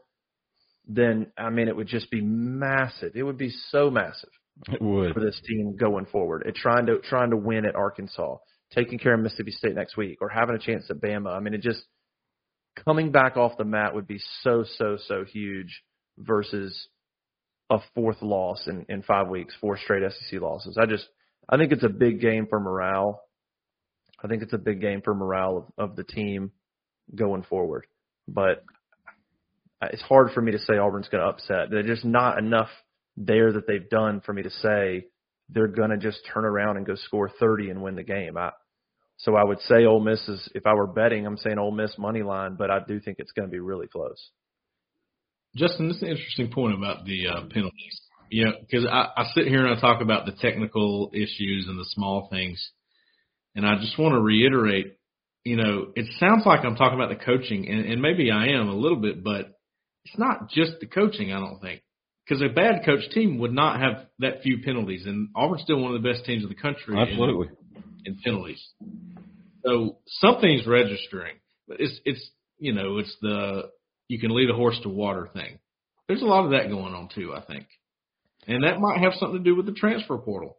then I mean it would just be massive. It would be so massive It would. for this team going forward. It trying to trying to win at Arkansas, taking care of Mississippi State next week, or having a chance at Bama. I mean, it just coming back off the mat would be so so so huge versus a fourth loss in in five weeks, four straight SEC losses. I just I think it's a big game for morale. I think it's a big game for morale of, of the team going forward. But it's hard for me to say Auburn's going to upset. There's just not enough there that they've done for me to say they're going to just turn around and go score 30 and win the game. I, so I would say Ole Miss is, if I were betting, I'm saying Ole Miss money line, but I do think it's going to be really close. Justin, this is an interesting point about the uh, penalties. Know, because I, I sit here and I talk about the technical issues and the small things, and I just want to reiterate. You know, it sounds like I'm talking about the coaching, and, and maybe I am a little bit, but it's not just the coaching. I don't think because a bad coach team would not have that few penalties, and Auburn's still one of the best teams in the country. in- Absolutely. in penalties. So something's registering, but it's it's you know it's the you can lead a horse to water thing. There's a lot of that going on too, I think, and that might have something to do with the transfer portal.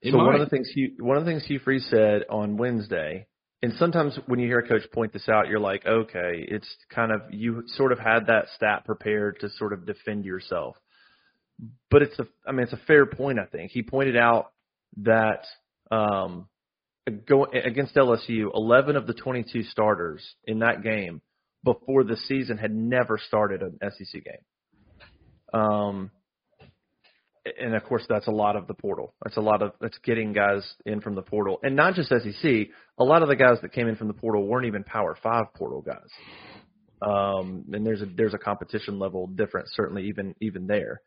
It so one of the things Hugh, one of the things Hugh Freeze said on Wednesday, and sometimes when you hear a coach point this out, you're like, okay, it's kind of you sort of had that stat prepared to sort of defend yourself. But it's a, I mean, it's a fair point. I think he pointed out that um, go against LSU, 11 of the 22 starters in that game before the season had never started an SEC game. Um, and of course that's a lot of the portal. That's a lot of that's getting guys in from the portal, and not just SEC. A lot of the guys that came in from the portal weren't even Power Five portal guys. Um, and there's a there's a competition level difference certainly even even there.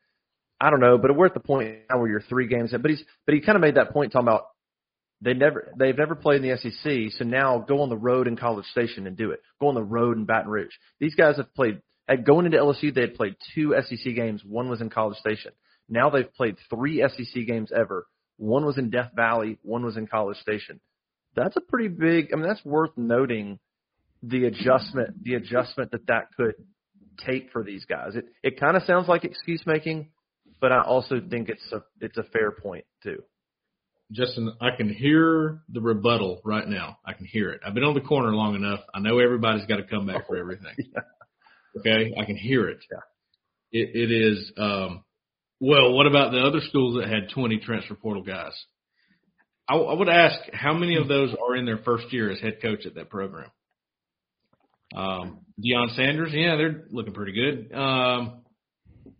I don't know, but we're at the point now where you're three games in. But he's but he kind of made that point talking about they never they've never played in the SEC, so now go on the road in College Station and do it. Go on the road in Baton Rouge. These guys have played at going into LSU. They had played two SEC games. One was in College Station. Now they've played three SEC games ever. One was in Death Valley. One was in College Station. That's a pretty big. I mean, that's worth noting the adjustment the adjustment that that could take for these guys. It it kind of sounds like excuse making, but I also think it's a it's a fair point too. Justin, I can hear the rebuttal right now. I can hear it. I've been on the corner long enough. I know everybody's got to come back for everything. Okay, I can hear it. Yeah. It, it is. Um, well, what about the other schools that had 20 transfer portal guys? I, I would ask how many of those are in their first year as head coach at that program. Um, Deion Sanders, yeah, they're looking pretty good. Um,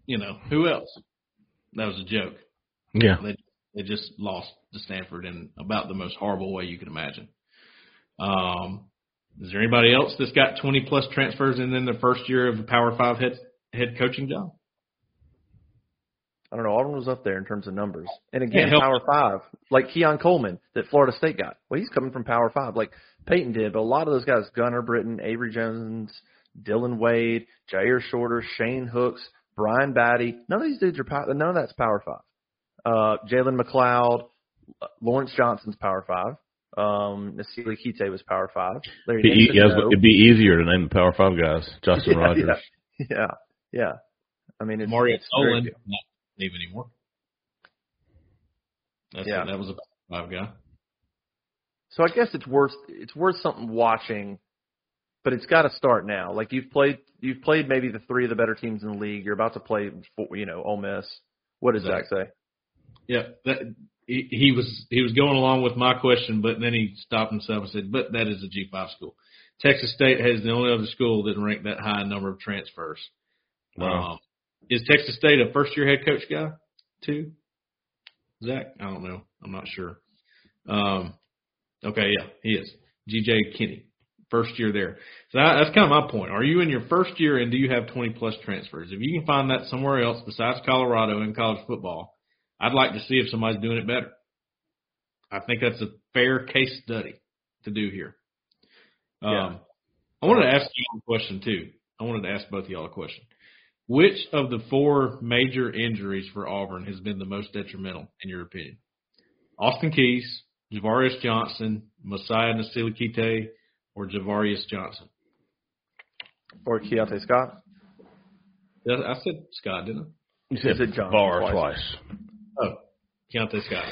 you know, who else? That was a joke. Yeah. They they just lost to Stanford in about the most horrible way you could imagine. Um, is there anybody else that's got 20 plus transfers and then their first year of a Power Five head head coaching job? I don't know. Auburn was up there in terms of numbers. And again, Yeah. Power Five, like Keon Coleman that Florida State got. Well, he's coming from Power Five, like Peyton did. But a lot of those guys, Gunnar Britton, Avery Jones, Dillon Wade, Jyaire Shorter, Shane Hooks, Brian Battie. None of these dudes are power. None of that's Power Five. Uh, Jalen McLeod, Lawrence Johnson's Power Five. Um, Nasili Kite was Power Five. Larry Be, Nixon, yes, no. it'd be easier to name the Power Five guys. Justin Yeah, Rogers. Yeah, yeah, yeah. I mean, it's, Mario it's very Nolan, good. not leave anymore. That's Yeah. that was a Five guy. So I guess it's worth it's worth something watching, but it's got to start now. Like you've played you've played maybe the three of the better teams in the league. You're about to play, you know, Ole Miss. What does Zach say? Yeah, that, he, he was he was going along with my question, but then he stopped himself and said, "But that is a G five school. Texas State has the only other school that ranked that high number of transfers. Wow. Um, is Texas State a first year head coach guy too? Zach, I don't know. I'm not sure. Um, okay, yeah, he is. GJ Kinney, first year there. So that, that's kind of my point. Are you in your first year and do you have 20 plus transfers? If you can find that somewhere else besides Colorado in college football, I'd like to see if somebody's doing it better. I think that's a fair case study to do here. Um, Yeah. I wanted to ask you a question too. I wanted to ask both of y'all a question. Which of the four major injuries for Auburn has been the most detrimental, in your opinion? Austin Keys, Javarius Johnson, Messiah Nasilikite, or Javarius Johnson? Or Keionta Scott? I said Scott, didn't I? You said said Johnson Bar twice. twice. I? Oh, Keionta Scott.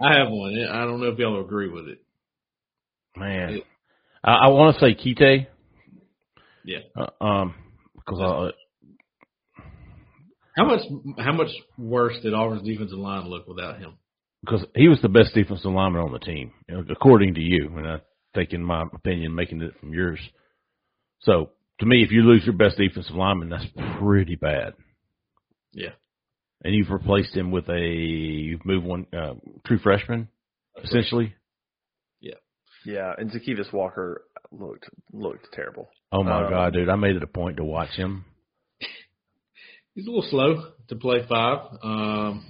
I have one. I don't know if y'all agree with it. Man, Yeah. I, I want to say Kite. Yeah. Uh, um, because I, How much how much worse did Auburn's defensive line look without him? because he was the best defensive lineman on the team, according to you, and I taking my opinion, making it from yours. So to me, if you lose your best defensive lineman, that's pretty bad. Yeah. And you've replaced him with a you've moved one uh, true freshman, essentially. Yeah, and Zykeivous Walker looked looked terrible. Oh my Um, god, dude! I made it a point to watch him. He's a little slow to play five. Um,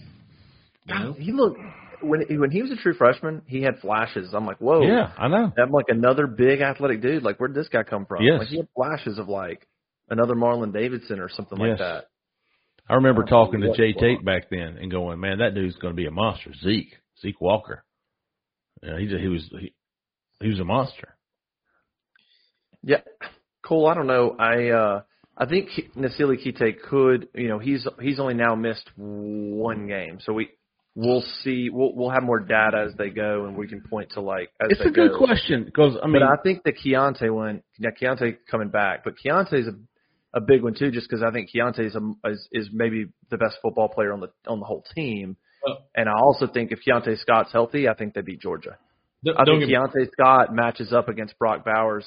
you know, He looked when when he was a true freshman, he had flashes. I'm like, whoa, Yeah, I know. I'm like another big athletic dude. Like, where'd this guy come from? Yes. Like, he had flashes of like another Marlon Davidson or something like that. I remember I talking to Jay Tate back then and going, "Man, that dude's going to be a monster." Zeke, Zeke Walker. Yeah, he he was he, he was a monster. Yeah, Cole. I don't know. I uh I think Ki- Nasili Kite could. You know, he's he's only now missed one game, so we we'll see. We'll we'll have more data as they go, and we can point to like as It's they a good go. question because I mean, but I think the Keionta one, yeah, Keionta coming back, but Keionta's a a big one too, just because I think Keionta's a, is is maybe the best football player on the on the whole team, and I also think if Keionta Scott's healthy, I think they beat Georgia. Don't, I don't think get me, Keionta Scott matches up against Brock Bowers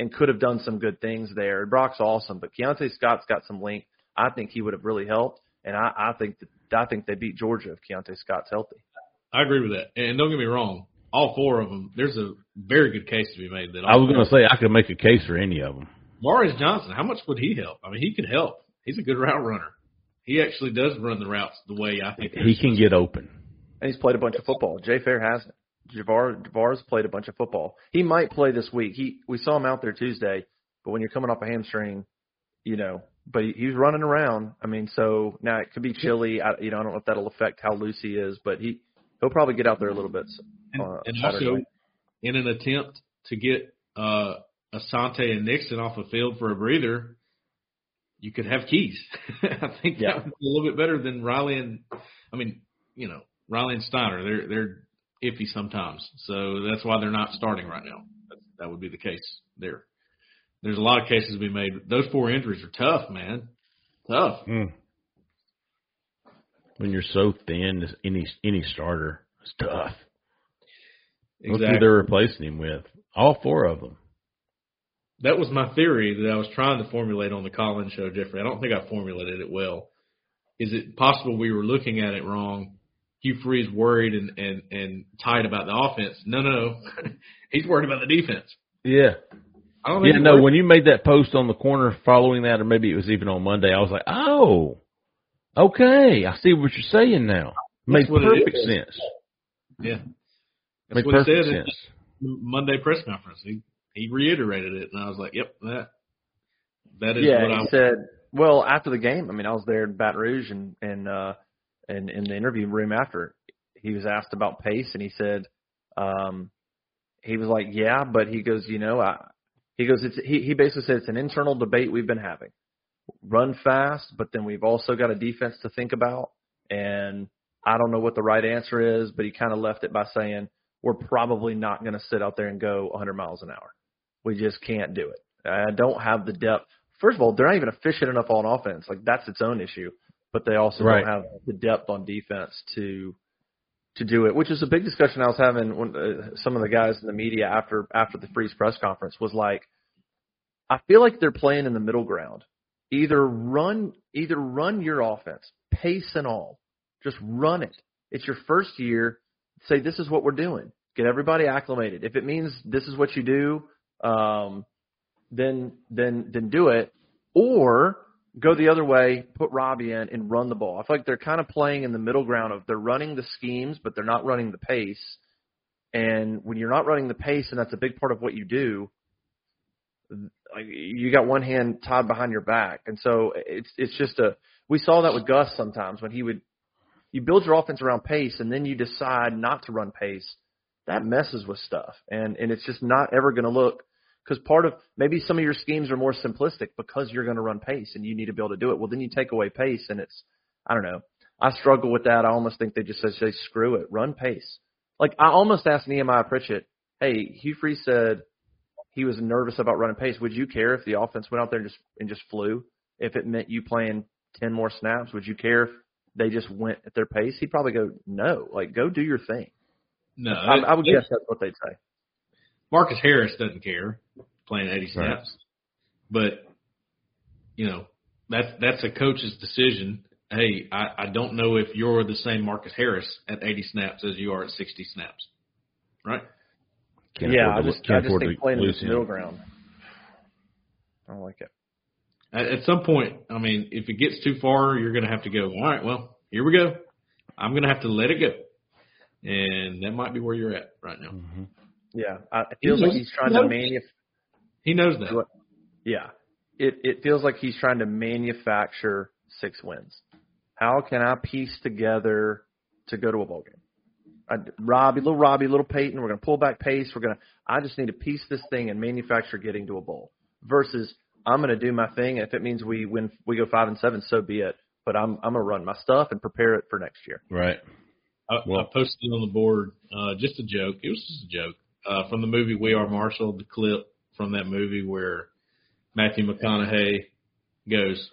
and could have done some good things there. Brock's awesome, but Keionta Scott's got some length. I think he would have really helped, and I, I think that I think they beat Georgia if Keionta Scott's healthy. I agree with that. And don't get me wrong, all four of them. There's a very good case to be made that I was going to say I could make a case for any of them. Morris Johnson. How much would he help? I mean, he could help. He's a good route runner. He actually does run the routes the way I think He can get open. And he's played a bunch of football. Jay Fair hasn't. Javar Javar's played a bunch of football. He might play this week. He we saw him out there Tuesday, but when you're coming off a hamstring, you know, but he, he's running around. I mean, so now it could be chilly. I, you know, I don't know if that'll affect how loose he is, but he he'll probably get out there a little bit. And, uh, and Saturday. also, in an attempt to get uh, Asante and Nixon off the field for a breather, you could have keys. I think Yeah. that would be a little bit better than Riley and, I mean, you know, Riley and Steiner. They're they're iffy sometimes, so that's why they're not starting right now. That, that would be the case there. There's a lot of cases to be made. Those four injuries are tough, man. Tough. Mm. When you're so thin, any any starter is tough. Look who they're replacing him with. All four of them. That was my theory that I was trying to formulate on the Collins show, Jeffrey. I don't think I formulated it well. Is it possible we were looking at it wrong? Hugh Freeze worried and, and, and tied about the offense. No, no, no. He's worried about the defense. Yeah. I don't think Yeah, no, worried- when you made that post on the corner following that, or maybe it was even on Monday, I was like, oh, okay. I see what you're saying now. Made That's what it perfect sense. Yeah. Made That's what he perfect said sense. Monday press conference. He he reiterated it, and I was like, "Yep, that that is yeah, what he I said. Well, after the game, I mean, I was there in Baton Rouge, and and uh, and in the interview room after, he was asked about pace, and he said, um, he was like, yeah, but he goes, you know, I, he goes, it's he he basically said it's an internal debate we've been having. Run fast, but then we've also got a defense to think about, and I don't know what the right answer is, but he kind of left it by saying we're probably not going to sit out there and go 100 miles an hour. We just can't do it. I don't have the depth. First of all, they're not even efficient enough on offense. Like that's its own issue. But they also Right. don't have the depth on defense to to do it, which is a big discussion I was having when uh, some of the guys in the media after after the Freeze press conference was like, I feel like they're playing in the middle ground. Either run, either run your offense, pace and all, just run it. It's your first year. Say this is what we're doing. Get everybody acclimated. If it means this is what you do, um, then then then do it. Or go the other way, put Robbie in and run the ball. I feel like they're kind of playing in the middle ground of they're running the schemes, but they're not running the pace. And when you're not running the pace, and that's a big part of what you do, you got one hand tied behind your back, and so it's it's just a. We saw that with Gus sometimes when he would. You build your offense around pace, and then you decide not to run pace. That messes with stuff, and and it's just not ever going to look because part of maybe some of your schemes are more simplistic because you're going to run pace and you need to be able to do it. Well, then you take away pace, and it's I don't know. I struggle with that. I almost think they just say, say screw it, run pace. Like I almost asked Nehemiah Pritchett, hey, Hugh Freeze said he was nervous about running pace. Would you care if the offense went out there and just and just flew? If it meant you playing ten more snaps, would you care if they just went at their pace? He'd probably go, no, like go do your thing. no. I, I would guess that's what they'd say. Marcus Harris doesn't care playing 80 Right. snaps, but you know that's that's a coach's decision. Hey, I, I don't know if you're the same Marcus Harris at 80 snaps as you are at 60 snaps, right? Can't yeah, I afford to- just I can't just think playing in lose this middle ground. I don't like it. At, at some point, I mean, if it gets too far, you're going to have to go. All right, well, here we go. I'm going to have to let it go, and that might be where you're at right now. Mm-hmm. Yeah, I, it feels like he's trying to manufacture. He knows that. Yeah, it it feels like he's trying to manufacture six wins. How can I piece together to go to a bowl game? I, Robbie, little Robbie, little Peyton, we're going to pull back pace. We're going to. I just need to piece this thing and manufacture getting to a bowl. Versus, I'm going to do my thing. If it means we win, we go five and seven, so be it. But I'm I'm going to run my stuff and prepare it for next year. Right. I, Well- I posted it on the board uh, just a joke. It was just a joke uh, from the movie We Are Marshall. The clip from that movie where Matthew McConaughey goes,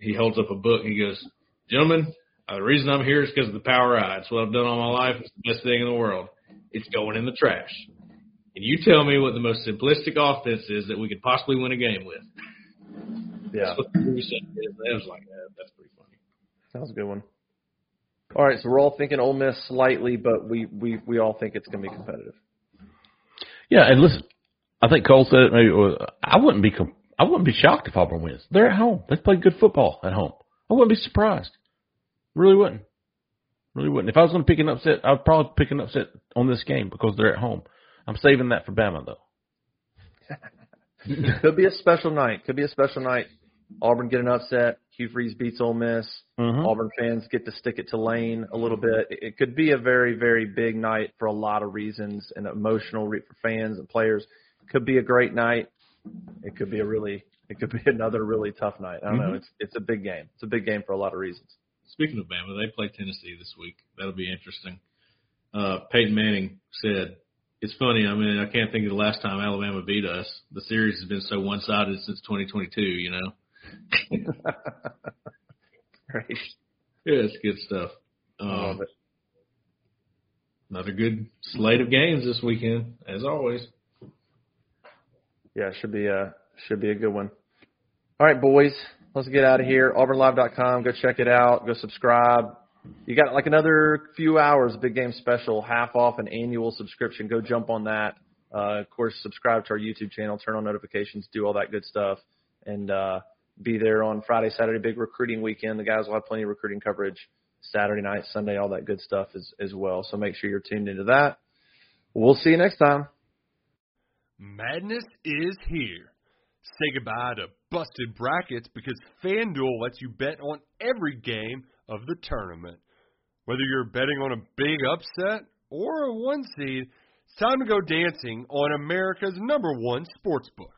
he holds up a book. and He goes, "Gentlemen, uh, the reason I'm here is because of the power I. It's what I've done all my life. It's the best thing in the world. It's going in the trash. And you tell me what the most simplistic offense is that we could possibly win a game with." Yeah, That's what the movie said. It was like that. That's pretty funny. that was a good one. All right, so we're all thinking Ole Miss slightly, but we we we all think it's going to be competitive. Yeah, and listen, I think Cole said it. Maybe it was, I wouldn't be I wouldn't be shocked if Auburn wins. They're at home. They play good football at home. I wouldn't be surprised. Really wouldn't. Really wouldn't. If I was going to pick an upset, I'd probably pick an upset on this game because they're at home. I'm saving that for Bama though. Could be a special night. Could be a special night. Auburn get an upset. Hugh Freeze beats Ole Miss. Mm-hmm. Auburn fans get to stick it to Lane a little bit. It it could be a very, very big night for a lot of reasons and emotional re- for fans and players. Could be a great night. It could be a really, it could be another really tough night. I don't know. Mhm. It's it's a big game. It's a big game for a lot of reasons. Speaking of Bama, they play Tennessee this week. That'll be interesting. Uh, Peyton Manning said, "It's funny. I mean, I can't think of the last time Alabama beat us. The series has been so one-sided since 2022. You know, Great. yeah, it's good stuff. Um, another good slate of games this weekend, as always. Yeah, should be a should be a good one. All right, boys, let's get out of here. AuburnLive.com. Go check it out. Go subscribe. You got like another few hours. Big game special, half off an annual subscription. Go jump on that. Uh, of course, subscribe to our YouTube channel, turn on notifications, do all that good stuff, and uh, be there on Friday, Saturday, big recruiting weekend. The guys will have plenty of recruiting coverage Saturday night, Sunday, all that good stuff as, as well. So make sure you're tuned into that. We'll see you next time. Madness is here. Say goodbye to busted brackets because FanDuel lets you bet on every game of the tournament. Whether you're betting on a big upset or a one seed, it's time to go dancing on America's number one sports book.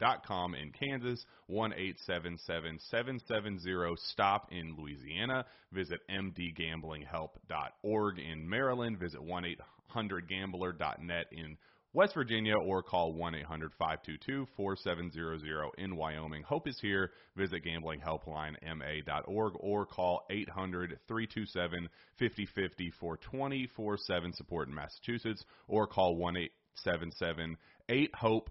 ksgamblinghelp.com com in Kansas, 1 877 STOP in Louisiana. Visit mdgamblinghelp.org in Maryland. Visit 1 800 gambler.net in West Virginia or call 1 800 522 4700 in Wyoming. Hope is here. Visit gamblinghelplinema.org or call 800 327 5050 for 24 7 support in Massachusetts or call 1 877 8 HOPE